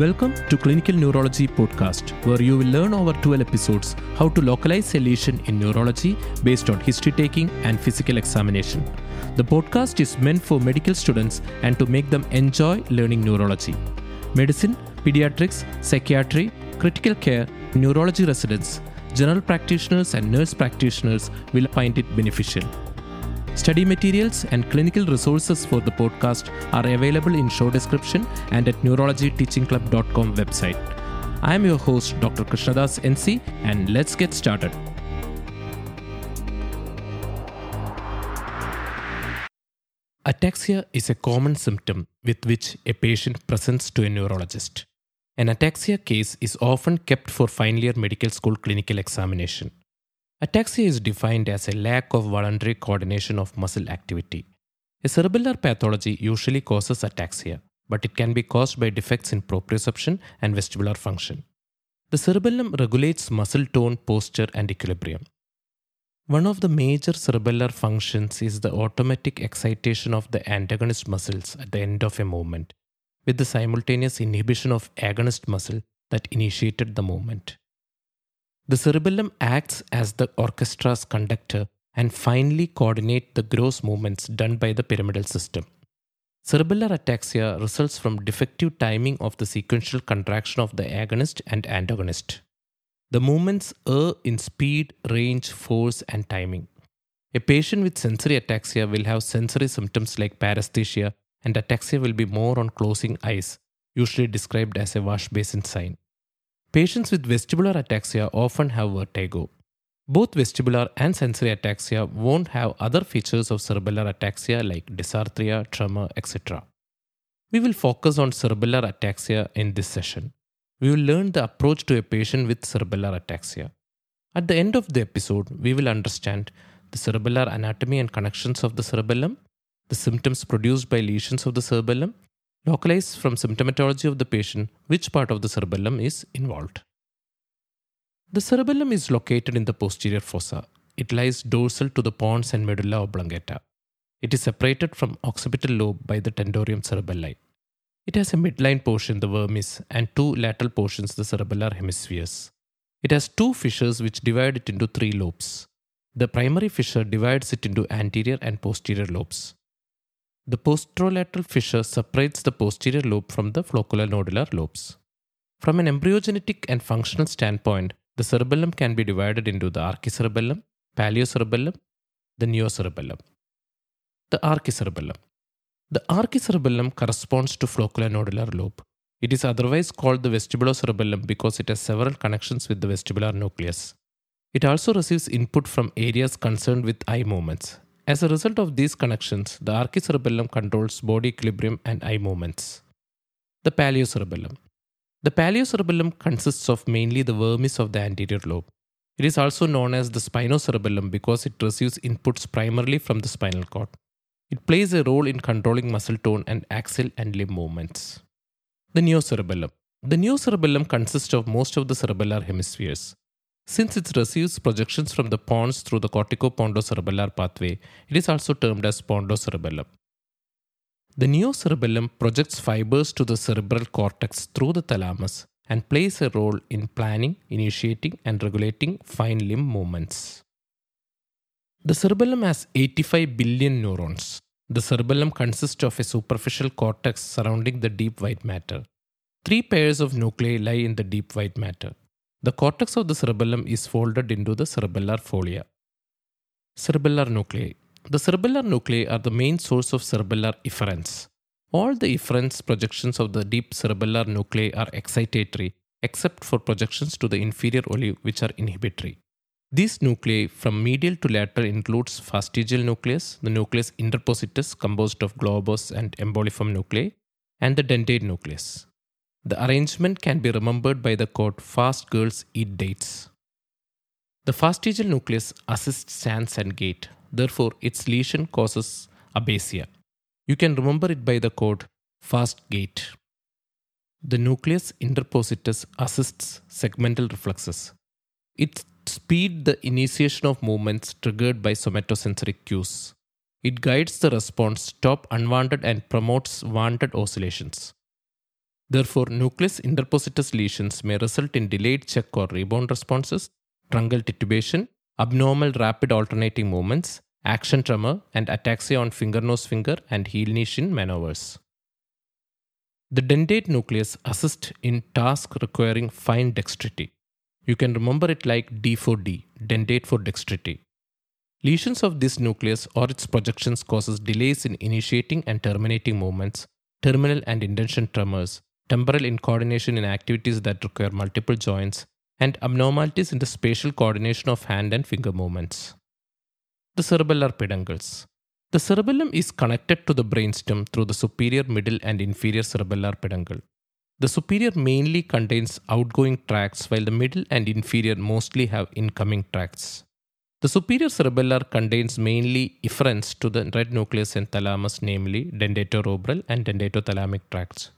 Welcome to Clinical Neurology Podcast, where you will learn over 12 episodes how to localize a lesion in neurology based on history taking and physical examination. The podcast is meant for medical students and to make them enjoy learning neurology. Medicine, pediatrics, psychiatry, critical care, neurology residents, general practitioners, and nurse practitioners will find it beneficial. Study materials and clinical resources for the podcast are available in show description and at neurologyteachingclub.com website. I am your host Dr. Krishnadas NC and let's get started. Ataxia is a common symptom with which a patient presents to a neurologist. An ataxia case is often kept for final year medical school clinical examination. Ataxia is defined as a lack of voluntary coordination of muscle activity. A cerebellar pathology usually causes ataxia, but it can be caused by defects in proprioception and vestibular function. The cerebellum regulates muscle tone, posture, and equilibrium. One of the major cerebellar functions is the automatic excitation of the antagonist muscles at the end of a movement, with the simultaneous inhibition of agonist muscle that initiated the movement. The cerebellum acts as the orchestra's conductor and finally coordinate the gross movements done by the pyramidal system. Cerebellar ataxia results from defective timing of the sequential contraction of the agonist and antagonist. The movements err in speed, range, force, and timing. A patient with sensory ataxia will have sensory symptoms like paresthesia, and ataxia will be more on closing eyes, usually described as a wash basin sign. Patients with vestibular ataxia often have vertigo. Both vestibular and sensory ataxia won't have other features of cerebellar ataxia like dysarthria, tremor, etc. We will focus on cerebellar ataxia in this session. We will learn the approach to a patient with cerebellar ataxia. At the end of the episode, we will understand the cerebellar anatomy and connections of the cerebellum, the symptoms produced by lesions of the cerebellum, localize from symptomatology of the patient which part of the cerebellum is involved. The cerebellum is located in the posterior fossa. It lies dorsal to the pons and medulla oblongata. It is separated from occipital lobe by the tentorium cerebelli. It has a midline portion, the vermis, and two lateral portions, the cerebellar hemispheres. It has two fissures which divide it into three lobes. The primary fissure divides it into anterior and posterior lobes. The posterolateral fissure separates the posterior lobe from the flocculonodular lobes. From an embryogenetic and functional standpoint, the cerebellum can be divided into the archicerebellum, paleocerebellum, the neocerebellum. The archicerebellum. The archicerebellum corresponds to flocculonodular lobe. It is otherwise called the vestibulocerebellum because it has several connections with the vestibular nucleus. It also receives input from areas concerned with eye movements. As a result of these connections, the archicerebellum controls body equilibrium and eye movements. The paleocerebellum. The paleocerebellum consists of mainly the vermis of the anterior lobe. It is also known as the spinocerebellum because it receives inputs primarily from the spinal cord. It plays a role in controlling muscle tone and axial and limb movements. The neocerebellum. The neocerebellum consists of most of the cerebellar hemispheres. Since it receives projections from the pons through the corticopontocerebellar pathway, it is also termed as pontocerebellum. The neocerebellum projects fibers to the cerebral cortex through the thalamus and plays a role in planning, initiating, and regulating fine limb movements. The cerebellum has 85 billion neurons. The cerebellum consists of a superficial cortex surrounding the deep white matter. Three pairs of nuclei lie in the deep white matter. The cortex of the cerebellum is folded into the cerebellar folia. Cerebellar nuclei. The cerebellar nuclei are the main source of cerebellar efferents. All the efferents projections of the deep cerebellar nuclei are excitatory, except for projections to the inferior olive, which are inhibitory. These nuclei from medial to lateral includes fastigial nucleus, the nucleus interpositus composed of globose and emboliform nuclei, and the dentate nucleus. The arrangement can be remembered by the quote fast girls eat dates. The fastigial nucleus assists stance and gait, therefore its lesion causes abasia. You can remember it by the quote fast gait. The nucleus interpositus assists segmental reflexes. It speed the initiation of movements triggered by somatosensory cues. It guides the response, stop unwanted and promotes wanted oscillations. Therefore, nucleus interpositus lesions may result in delayed check or rebound responses, truncal titubation, abnormal rapid alternating movements, action tremor, and ataxia on finger nose finger and heel knee maneuvers. The dentate nucleus assists in tasks requiring fine dexterity. You can remember it like D4D, dentate for dexterity. Lesions of this nucleus or its projections causes delays in initiating and terminating movements, terminal and intention tremors, temporal incoordination in activities that require multiple joints, and abnormalities in the spatial coordination of hand and finger movements. The cerebellar peduncles. The cerebellum is connected to the brainstem through the superior, middle, and inferior cerebellar peduncle. The superior mainly contains outgoing tracts, while the middle and inferior mostly have incoming tracts. The superior cerebellar contains mainly efferents to the red nucleus and thalamus, namely dentatorubral and dentatothalamic tracts.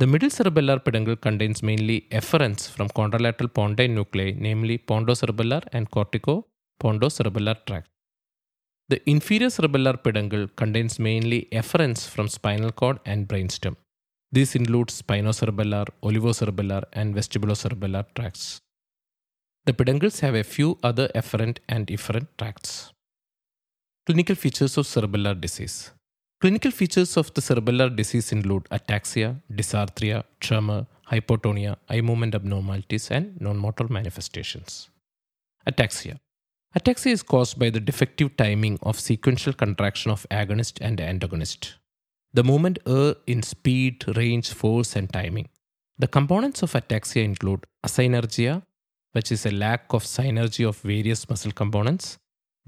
The middle cerebellar peduncle contains mainly efferents from contralateral pontine nuclei, namely pontocerebellar and cortico-pontocerebellar tract. The inferior cerebellar peduncle contains mainly efferents from spinal cord and brainstem. These include spinocerebellar, olivocerebellar, and vestibulocerebellar tracts. The peduncles have a few other efferent and efferent tracts. Clinical features of cerebellar disease. Clinical features of the cerebellar disease include ataxia, dysarthria, tremor, hypotonia, eye movement abnormalities, and non motor manifestations. Ataxia. Ataxia is caused by the defective timing of sequential contraction of agonist and antagonist. The movement err in speed, range, force, and timing. The components of ataxia include asynergia, which is a lack of synergy of various muscle components,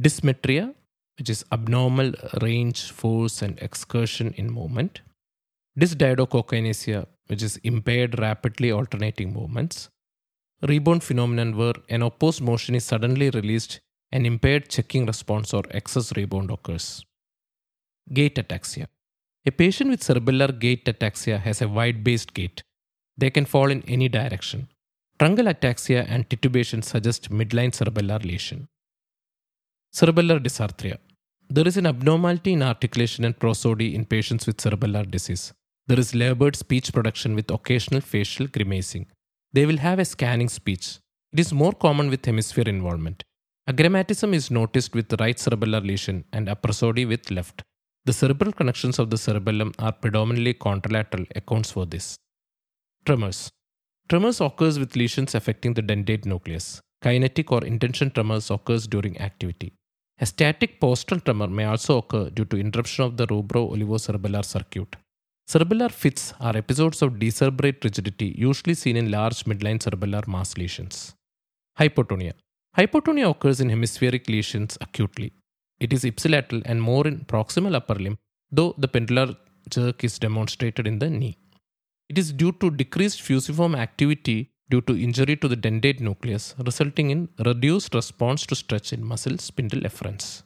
dysmetria, which is abnormal range, force, and excursion in movement, dysdiadochokinesia, which is impaired rapidly alternating movements, rebound phenomenon where an opposed motion is suddenly released and impaired checking response or excess rebound occurs. Gait ataxia. A patient with cerebellar gait ataxia has a wide based gait. They can fall in any direction. Truncal ataxia and titubation suggest midline cerebellar lesion. Cerebellar dysarthria. There is an abnormality in articulation and prosody in patients with cerebellar disease. There is labored speech production with occasional facial grimacing. They will have a scanning speech. It is more common with hemisphere involvement. Agrammatism is noticed with right cerebellar lesion and aprosody with left. The cerebral connections of the cerebellum are predominantly contralateral accounts for this. Tremors. Tremors occurs with lesions affecting the dentate nucleus. Kinetic or intention tremors occurs during activity. A static postural tremor may also occur due to interruption of the rubro-olivocerebellar circuit. Cerebellar fits are episodes of decerebrate rigidity usually seen in large midline cerebellar mass lesions. Hypotonia. Hypotonia occurs in hemispheric lesions acutely. It is ipsilateral and more in proximal upper limb, though the pendular jerk is demonstrated in the knee. It is due to decreased fusiform activity due to injury to the dentate nucleus, resulting in reduced response to stretch in muscle spindle efferents.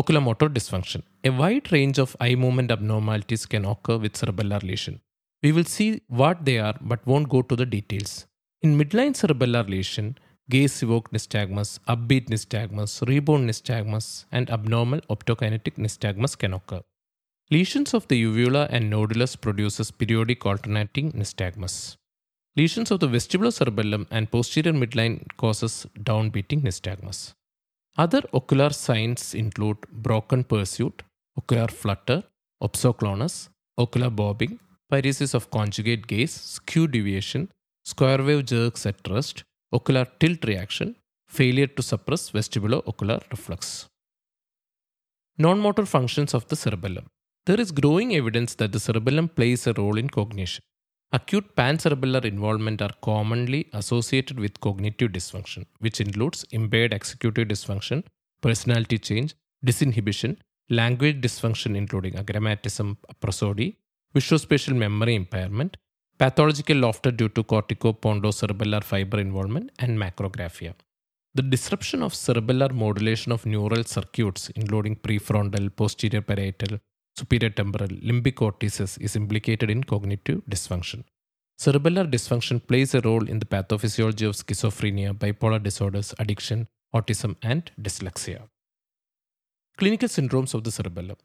Oculomotor dysfunction. A wide range of eye movement abnormalities can occur with cerebellar lesion. We will see what they are but won't go to the details. In midline cerebellar lesion, gaze evoked nystagmus, upbeat nystagmus, rebound nystagmus, and abnormal optokinetic nystagmus can occur. Lesions of the uvula and nodulus produces periodic alternating nystagmus. Lesions of the vestibular cerebellum and posterior midline causes downbeating nystagmus. Other ocular signs include broken pursuit, ocular flutter, opsoclonus, ocular bobbing, paresis of conjugate gaze, skew deviation, square wave jerks at rest, ocular tilt reaction, failure to suppress vestibulo-ocular reflex. Non-motor functions of the cerebellum. There is growing evidence that the cerebellum plays a role in cognition. Acute pancerebellar involvement are commonly associated with cognitive dysfunction, which includes impaired executive dysfunction, personality change, disinhibition, language dysfunction including agrammatism, prosody, visuospatial memory impairment, pathological laughter due to cortico-pontocerebellar fiber involvement, and macrographia. The disruption of cerebellar modulation of neural circuits, including prefrontal, posterior parietal, superior temporal, limbic cortices is implicated in cognitive dysfunction. Cerebellar dysfunction plays a role in the pathophysiology of schizophrenia, bipolar disorders, addiction, autism, and dyslexia. Clinical syndromes of the cerebellum.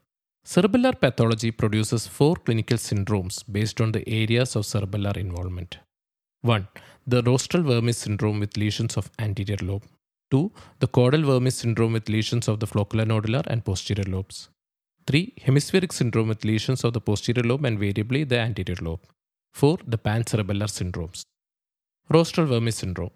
Cerebellar pathology produces four clinical syndromes based on the areas of cerebellar involvement. 1. The rostral vermis syndrome with lesions of anterior lobe. 2. The caudal vermis syndrome with lesions of the flocculonodular and posterior lobes. 3. Hemispheric syndrome with lesions of the posterior lobe and variably the anterior lobe. 4. The pancerebellar syndromes. Rostral vermis syndrome.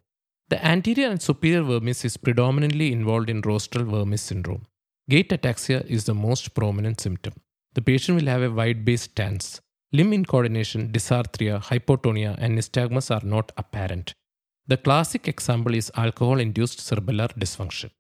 The anterior and superior vermis is predominantly involved in rostral vermis syndrome. Gait ataxia is the most prominent symptom. The patient will have a wide based stance. Limb incoordination, dysarthria, hypotonia, and nystagmus are not apparent. The classic example is alcohol induced cerebellar dysfunction.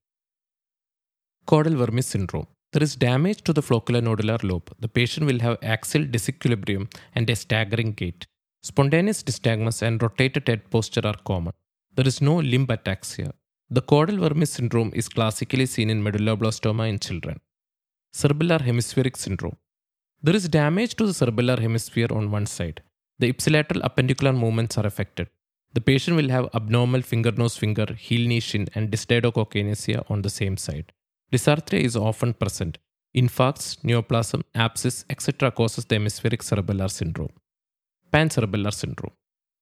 Caudal vermis syndrome. There is damage to the flocculonodular lobe. The patient will have axial disequilibrium and a staggering gait. Spontaneous nystagmus and rotated head posture are common. There is no limb ataxia. The caudal vermis syndrome is classically seen in medulloblastoma in children. Cerebellar hemispheric syndrome. There is damage to the cerebellar hemisphere on one side. The ipsilateral appendicular movements are affected. The patient will have abnormal finger nose finger, heel knee shin, and dysdiadochokinesia on the same side. Dysarthria is often present. Infarcts, neoplasm, abscess, etc. causes the hemispheric cerebellar syndrome. Pancerebellar syndrome.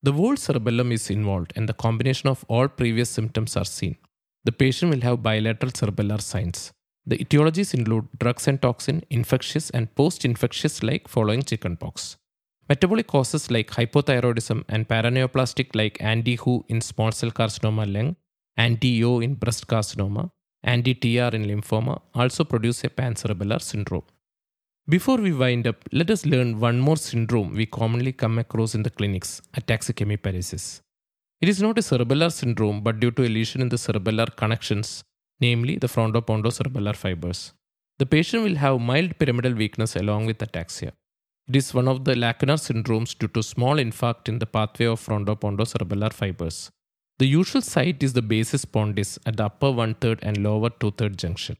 The whole cerebellum is involved and the combination of all previous symptoms are seen. The patient will have bilateral cerebellar signs. The etiologies include drugs and toxin, infectious and post-infectious like following chickenpox. Metabolic causes like hypothyroidism and paraneoplastic like anti-Hu in small cell carcinoma lung, anti-Yo in breast carcinoma, anti-TR in lymphoma also produce a pancerebellar syndrome. Before we wind up, let us learn one more syndrome we commonly come across in the clinics ataxic hemiparesis. It is not a cerebellar syndrome but due to a lesion in the cerebellar connections, namely the frontopontocerebellar fibers. The patient will have mild pyramidal weakness along with ataxia. It is one of the lacunar syndromes due to small infarct in the pathway of frontopontocerebellar fibers. The usual site is the basis pontis at the upper one third and lower two third junction.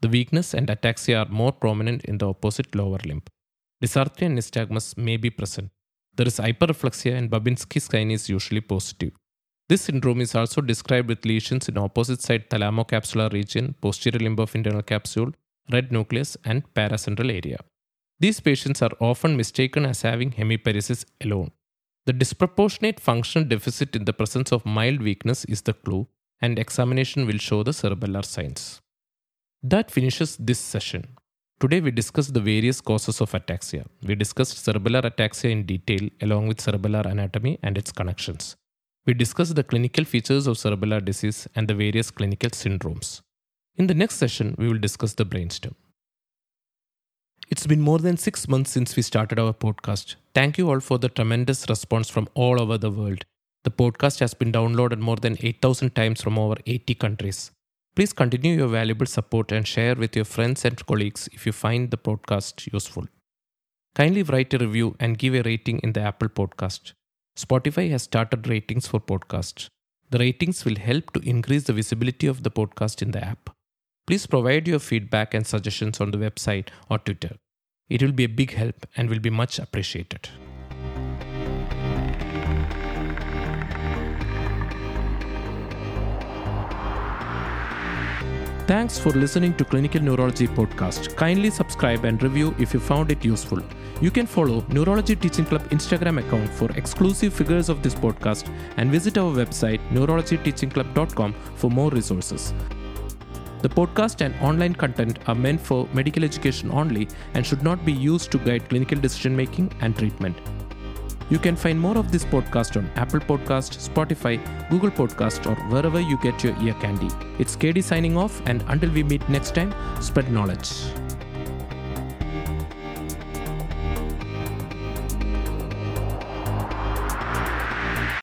The weakness and ataxia are more prominent in the opposite lower limb. Dysarthria and nystagmus may be present. There is hyperreflexia and Babinski sign is usually positive. This syndrome is also described with lesions in opposite side thalamocapsular region, posterior limb of internal capsule, red nucleus, and paracentral area. These patients are often mistaken as having hemiparesis alone. The disproportionate functional deficit in the presence of mild weakness is the clue, and examination will show the cerebellar signs. That finishes this session. Today we discussed the various causes of ataxia. We discussed cerebellar ataxia in detail along with cerebellar anatomy and its connections. We discussed the clinical features of cerebellar disease and the various clinical syndromes. In the next session, we will discuss the brainstem. It's been more than six months since we started our podcast. Thank you all for the tremendous response from all over the world. The podcast has been downloaded more than 8,000 times from over 80 countries. Please continue your valuable support and share with your friends and colleagues if you find the podcast useful. Kindly write a review and give a rating in the Apple Podcast. Spotify has started ratings for podcasts. The ratings will help to increase the visibility of the podcast in the app. Please provide your feedback and suggestions on the website or Twitter. It will be a big help and will be much appreciated. Thanks for listening to Clinical Neurology Podcast. Kindly subscribe and review if you found it useful. You can follow Neurology Teaching Club Instagram account for exclusive figures of this podcast and visit our website neurologyteachingclub.com for more resources. The podcast and online content are meant for medical education only and should not be used to guide clinical decision making and treatment. You can find more of this podcast on Apple Podcast, Spotify, Google Podcast, or wherever you get your ear candy. It's KD signing off, and until we meet next time, spread knowledge.